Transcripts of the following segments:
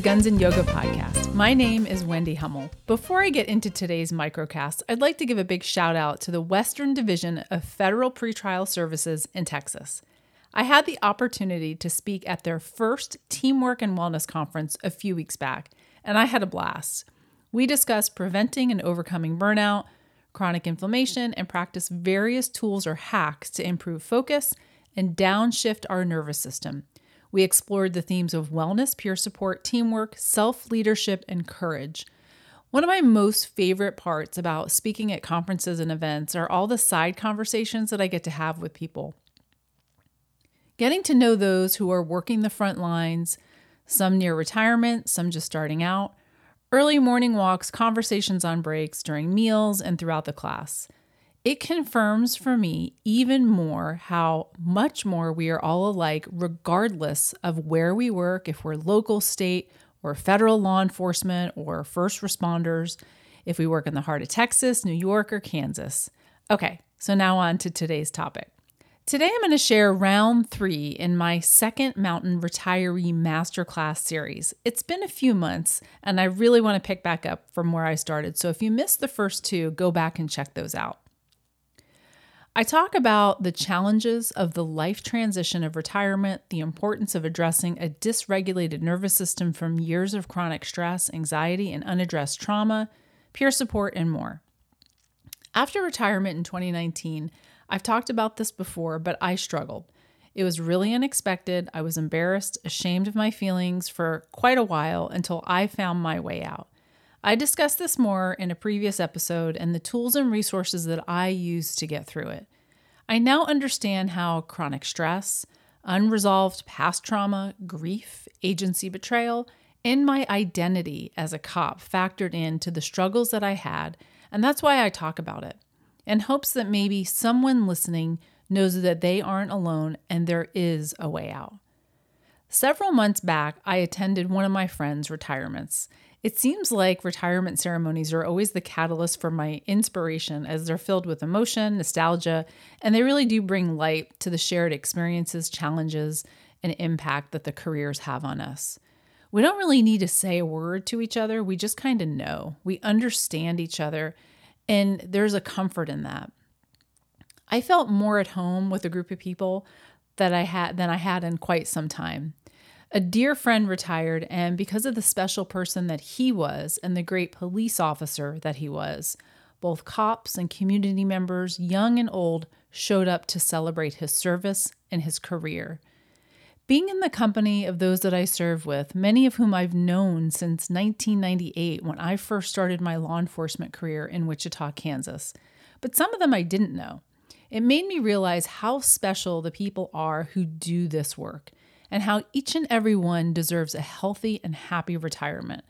the Guns and Yoga podcast. My name is Wendy Hummel. Before I get into today's microcast, I'd like to give a big shout out to the Western Division of Federal Pretrial Services in Texas. I had the opportunity to speak at their first Teamwork and Wellness Conference a few weeks back, and I had a blast. We discussed preventing and overcoming burnout, chronic inflammation, and practice various tools or hacks to improve focus and downshift our nervous system. We explored the themes of wellness, peer support, teamwork, self leadership, and courage. One of my most favorite parts about speaking at conferences and events are all the side conversations that I get to have with people. Getting to know those who are working the front lines, some near retirement, some just starting out, early morning walks, conversations on breaks, during meals, and throughout the class. It confirms for me even more how much more we are all alike, regardless of where we work, if we're local, state, or federal law enforcement or first responders, if we work in the heart of Texas, New York, or Kansas. Okay, so now on to today's topic. Today I'm going to share round three in my second Mountain Retiree Masterclass series. It's been a few months and I really want to pick back up from where I started. So if you missed the first two, go back and check those out. I talk about the challenges of the life transition of retirement, the importance of addressing a dysregulated nervous system from years of chronic stress, anxiety, and unaddressed trauma, peer support, and more. After retirement in 2019, I've talked about this before, but I struggled. It was really unexpected. I was embarrassed, ashamed of my feelings for quite a while until I found my way out. I discussed this more in a previous episode and the tools and resources that I use to get through it. I now understand how chronic stress, unresolved past trauma, grief, agency betrayal, and my identity as a cop factored into the struggles that I had, and that's why I talk about it, in hopes that maybe someone listening knows that they aren't alone and there is a way out. Several months back, I attended one of my friends' retirements, it seems like retirement ceremonies are always the catalyst for my inspiration as they're filled with emotion, nostalgia, and they really do bring light to the shared experiences, challenges, and impact that the careers have on us. We don't really need to say a word to each other, we just kind of know. We understand each other, and there's a comfort in that. I felt more at home with a group of people that I had than I had in quite some time. A dear friend retired, and because of the special person that he was and the great police officer that he was, both cops and community members, young and old, showed up to celebrate his service and his career. Being in the company of those that I serve with, many of whom I've known since 1998 when I first started my law enforcement career in Wichita, Kansas, but some of them I didn't know. It made me realize how special the people are who do this work and how each and every one deserves a healthy and happy retirement.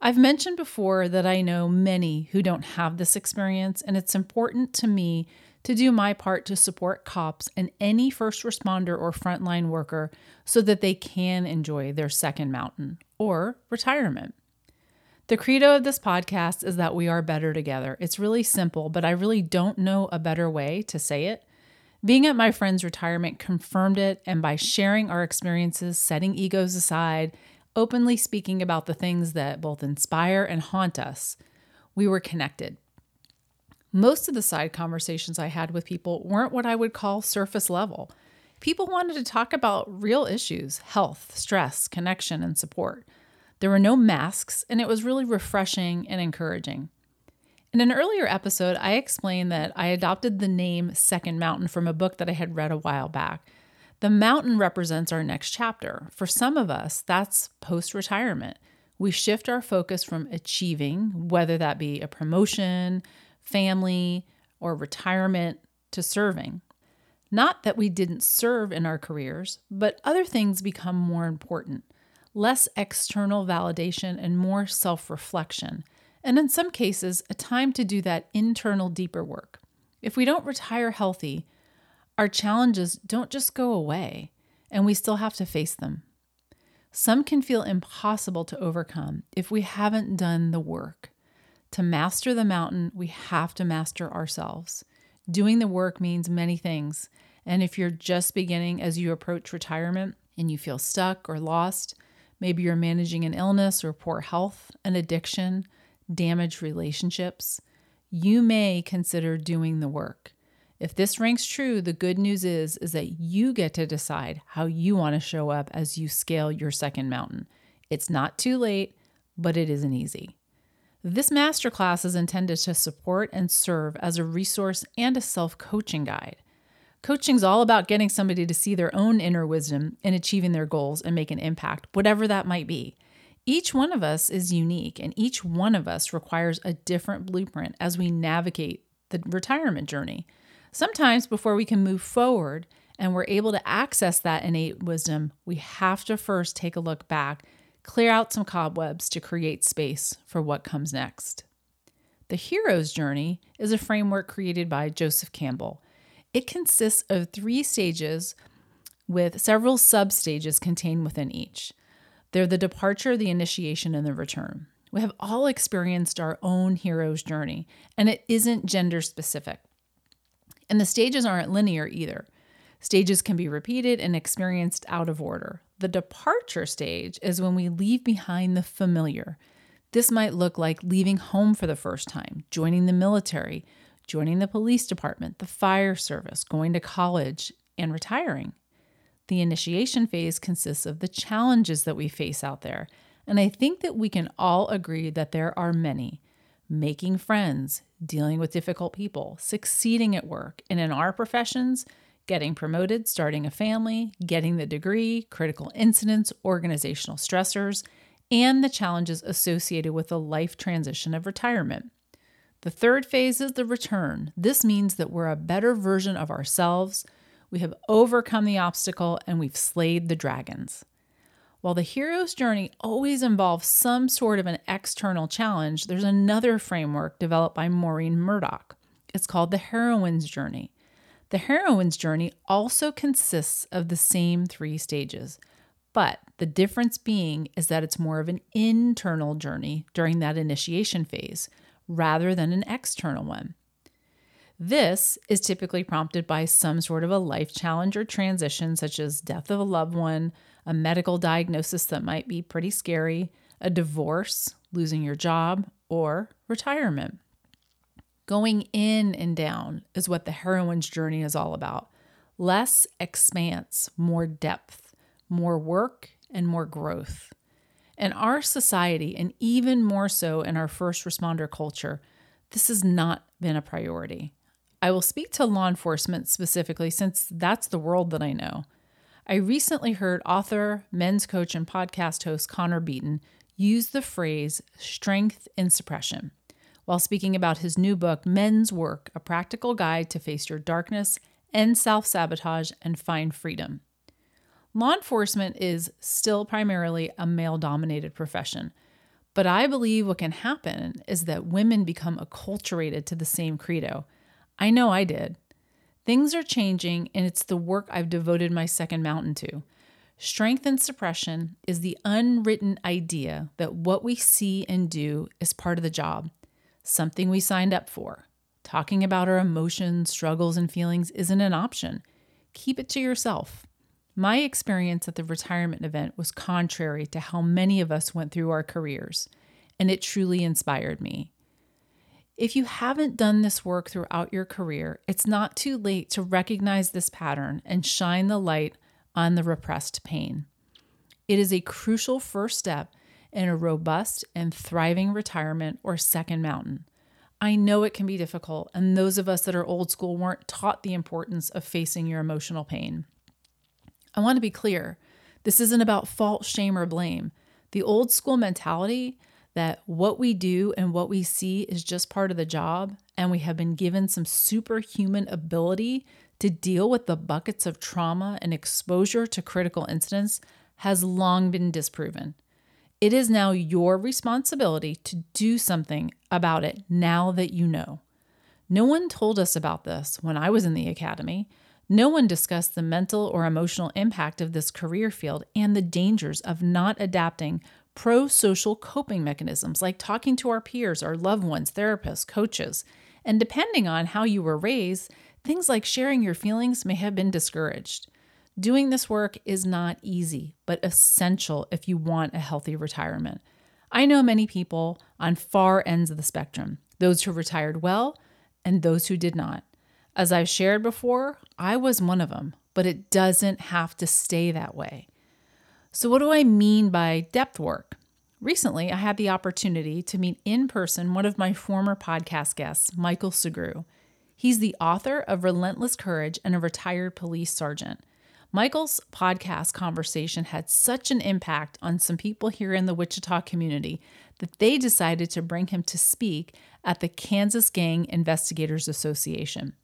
I've mentioned before that I know many who don't have this experience, and it's important to me to do my part to support cops and any first responder or frontline worker so that they can enjoy their second mountain or retirement. The credo of this podcast is that we are better together. It's really simple, but I really don't know a better way to say it. Being at my friend's retirement confirmed it, and by sharing our experiences, setting egos aside, openly speaking about the things that both inspire and haunt us, we were connected. Most of the side conversations I had with people weren't what I would call surface level. People wanted to talk about real issues health, stress, connection, and support. There were no masks, and it was really refreshing and encouraging. In an earlier episode, I explained that I adopted the name Second Mountain from a book that I had read a while back. The mountain represents our next chapter. For some of us, that's post retirement. We shift our focus from achieving, whether that be a promotion, family, or retirement, to serving. Not that we didn't serve in our careers, but other things become more important less external validation and more self reflection and in some cases, a time to do that internal, deeper work. If we don't retire healthy, our challenges don't just go away, and we still have to face them. Some can feel impossible to overcome if we haven't done the work. To master the mountain, we have to master ourselves. Doing the work means many things, and if you're just beginning as you approach retirement and you feel stuck or lost, Maybe you're managing an illness or poor health, an addiction, damaged relationships. You may consider doing the work. If this ranks true, the good news is is that you get to decide how you want to show up as you scale your second mountain. It's not too late, but it isn't easy. This masterclass is intended to support and serve as a resource and a self-coaching guide. Coaching's all about getting somebody to see their own inner wisdom in achieving their goals and make an impact, whatever that might be. Each one of us is unique, and each one of us requires a different blueprint as we navigate the retirement journey. Sometimes, before we can move forward and we're able to access that innate wisdom, we have to first take a look back, clear out some cobwebs to create space for what comes next. The hero's journey is a framework created by Joseph Campbell. It consists of three stages with several sub stages contained within each. They're the departure, the initiation, and the return. We have all experienced our own hero's journey, and it isn't gender specific. And the stages aren't linear either. Stages can be repeated and experienced out of order. The departure stage is when we leave behind the familiar. This might look like leaving home for the first time, joining the military, joining the police department, the fire service, going to college, and retiring. The initiation phase consists of the challenges that we face out there. And I think that we can all agree that there are many making friends, dealing with difficult people, succeeding at work, and in our professions, getting promoted, starting a family, getting the degree, critical incidents, organizational stressors, and the challenges associated with the life transition of retirement. The third phase is the return. This means that we're a better version of ourselves. We have overcome the obstacle and we've slayed the dragons. While the hero's journey always involves some sort of an external challenge, there's another framework developed by Maureen Murdock. It's called the heroine's journey. The heroine's journey also consists of the same three stages, but the difference being is that it's more of an internal journey during that initiation phase rather than an external one. This is typically prompted by some sort of a life challenge or transition, such as death of a loved one, a medical diagnosis that might be pretty scary, a divorce, losing your job, or retirement. Going in and down is what the heroine's journey is all about less expanse, more depth, more work, and more growth. In our society, and even more so in our first responder culture, this has not been a priority. I will speak to law enforcement specifically since that's the world that I know. I recently heard author, men's coach, and podcast host Connor Beaton use the phrase strength in suppression while speaking about his new book, Men's Work A Practical Guide to Face Your Darkness, End Self Sabotage, and Find Freedom. Law enforcement is still primarily a male dominated profession, but I believe what can happen is that women become acculturated to the same credo. I know I did. Things are changing, and it's the work I've devoted my second mountain to. Strength and suppression is the unwritten idea that what we see and do is part of the job, something we signed up for. Talking about our emotions, struggles, and feelings isn't an option. Keep it to yourself. My experience at the retirement event was contrary to how many of us went through our careers, and it truly inspired me. If you haven't done this work throughout your career, it's not too late to recognize this pattern and shine the light on the repressed pain. It is a crucial first step in a robust and thriving retirement or second mountain. I know it can be difficult, and those of us that are old school weren't taught the importance of facing your emotional pain. I want to be clear this isn't about fault, shame, or blame. The old school mentality that what we do and what we see is just part of the job, and we have been given some superhuman ability to deal with the buckets of trauma and exposure to critical incidents, has long been disproven. It is now your responsibility to do something about it now that you know. No one told us about this when I was in the academy. No one discussed the mental or emotional impact of this career field and the dangers of not adapting pro social coping mechanisms like talking to our peers, our loved ones, therapists, coaches. And depending on how you were raised, things like sharing your feelings may have been discouraged. Doing this work is not easy, but essential if you want a healthy retirement. I know many people on far ends of the spectrum those who retired well and those who did not. As I've shared before, I was one of them, but it doesn't have to stay that way. So, what do I mean by depth work? Recently, I had the opportunity to meet in person one of my former podcast guests, Michael Sugrue. He's the author of Relentless Courage and a retired police sergeant. Michael's podcast conversation had such an impact on some people here in the Wichita community that they decided to bring him to speak at the Kansas Gang Investigators Association.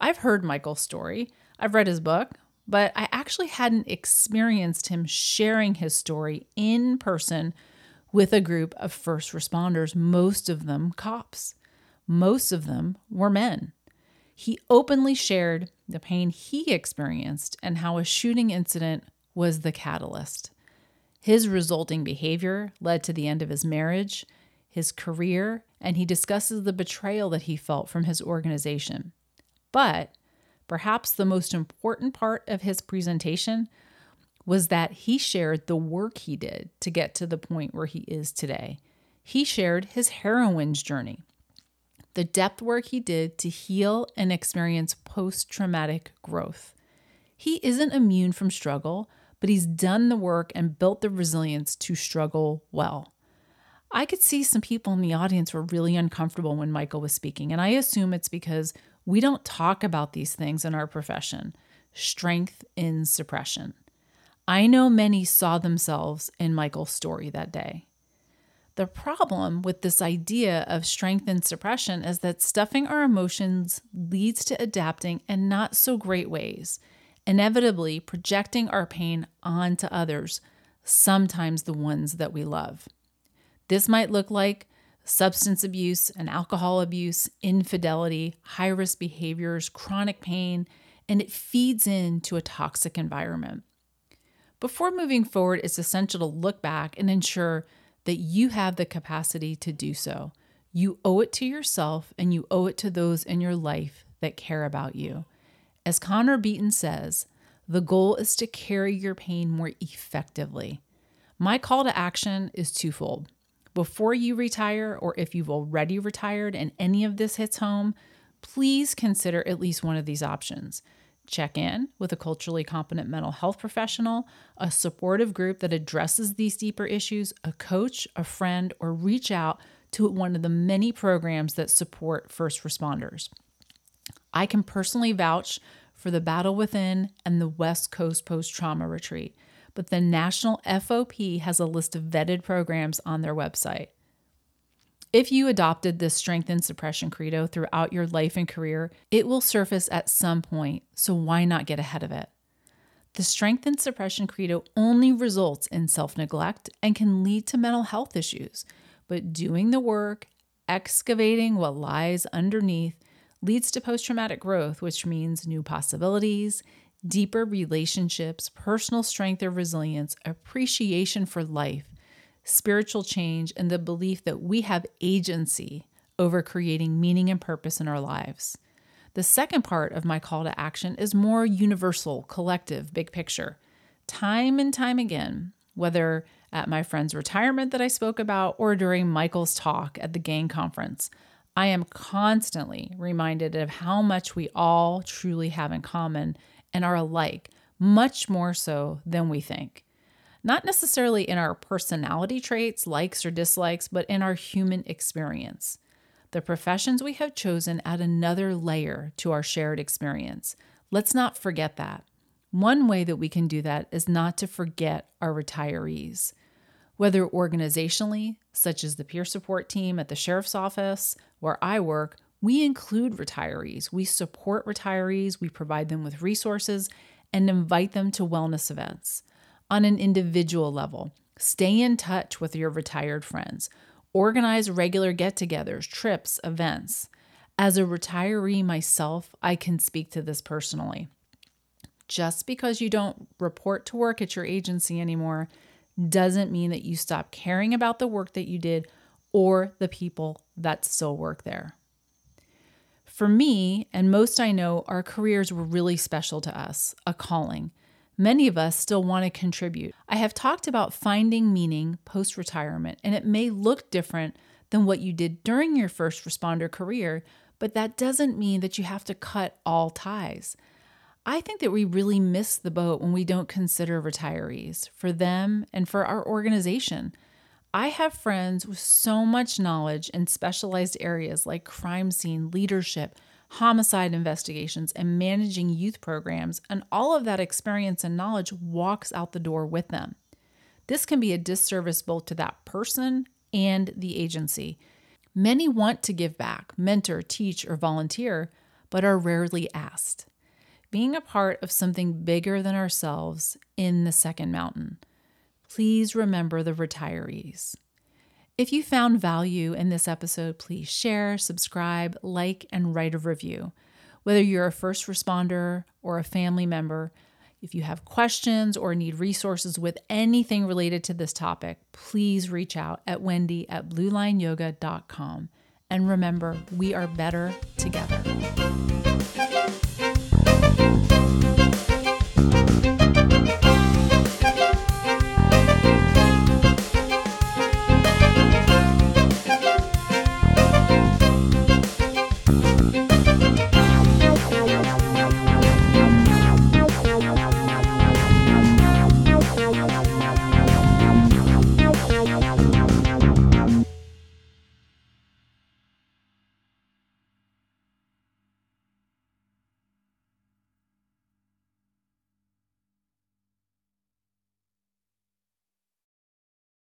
I've heard Michael's story, I've read his book, but I actually hadn't experienced him sharing his story in person with a group of first responders, most of them cops. Most of them were men. He openly shared the pain he experienced and how a shooting incident was the catalyst. His resulting behavior led to the end of his marriage, his career, and he discusses the betrayal that he felt from his organization. But perhaps the most important part of his presentation was that he shared the work he did to get to the point where he is today. He shared his heroine's journey, the depth work he did to heal and experience post traumatic growth. He isn't immune from struggle, but he's done the work and built the resilience to struggle well. I could see some people in the audience were really uncomfortable when Michael was speaking, and I assume it's because we don't talk about these things in our profession strength in suppression. I know many saw themselves in Michael's story that day. The problem with this idea of strength and suppression is that stuffing our emotions leads to adapting in not so great ways, inevitably projecting our pain onto others, sometimes the ones that we love. This might look like substance abuse and alcohol abuse, infidelity, high risk behaviors, chronic pain, and it feeds into a toxic environment. Before moving forward, it's essential to look back and ensure that you have the capacity to do so. You owe it to yourself and you owe it to those in your life that care about you. As Connor Beaton says, the goal is to carry your pain more effectively. My call to action is twofold before you retire, or if you've already retired and any of this hits home, please consider at least one of these options. Check in with a culturally competent mental health professional, a supportive group that addresses these deeper issues, a coach, a friend, or reach out to one of the many programs that support first responders. I can personally vouch for the Battle Within and the West Coast Post Trauma Retreat but the National FOP has a list of vetted programs on their website. If you adopted this strength and suppression credo throughout your life and career, it will surface at some point, so why not get ahead of it? The strength and suppression credo only results in self neglect and can lead to mental health issues, but doing the work, excavating what lies underneath, leads to post traumatic growth, which means new possibilities, deeper relationships, personal strength or resilience, appreciation for life, spiritual change, and the belief that we have agency over creating meaning and purpose in our lives. The second part of my call to action is more universal, collective, big picture. Time and time again, whether at my friend's retirement that I spoke about or during Michael's talk at the gang conference, I am constantly reminded of how much we all truly have in common and are alike, much more so than we think. Not necessarily in our personality traits, likes or dislikes, but in our human experience. The professions we have chosen add another layer to our shared experience. Let's not forget that. One way that we can do that is not to forget our retirees. Whether organizationally, such as the peer support team at the sheriff's office where I work, we include retirees, we support retirees, we provide them with resources, and invite them to wellness events. On an individual level, stay in touch with your retired friends, organize regular get togethers, trips, events. As a retiree myself, I can speak to this personally. Just because you don't report to work at your agency anymore doesn't mean that you stop caring about the work that you did or the people that still work there. For me, and most I know, our careers were really special to us, a calling. Many of us still want to contribute. I have talked about finding meaning post retirement, and it may look different than what you did during your first responder career, but that doesn't mean that you have to cut all ties. I think that we really miss the boat when we don't consider retirees for them and for our organization. I have friends with so much knowledge in specialized areas like crime scene leadership, homicide investigations, and managing youth programs, and all of that experience and knowledge walks out the door with them. This can be a disservice both to that person and the agency. Many want to give back, mentor, teach, or volunteer, but are rarely asked. Being a part of something bigger than ourselves in the second mountain. Please remember the retirees. If you found value in this episode, please share, subscribe, like, and write a review. Whether you're a first responder or a family member, if you have questions or need resources with anything related to this topic, please reach out at wendy at bluelineyoga.com. And remember, we are better together. Música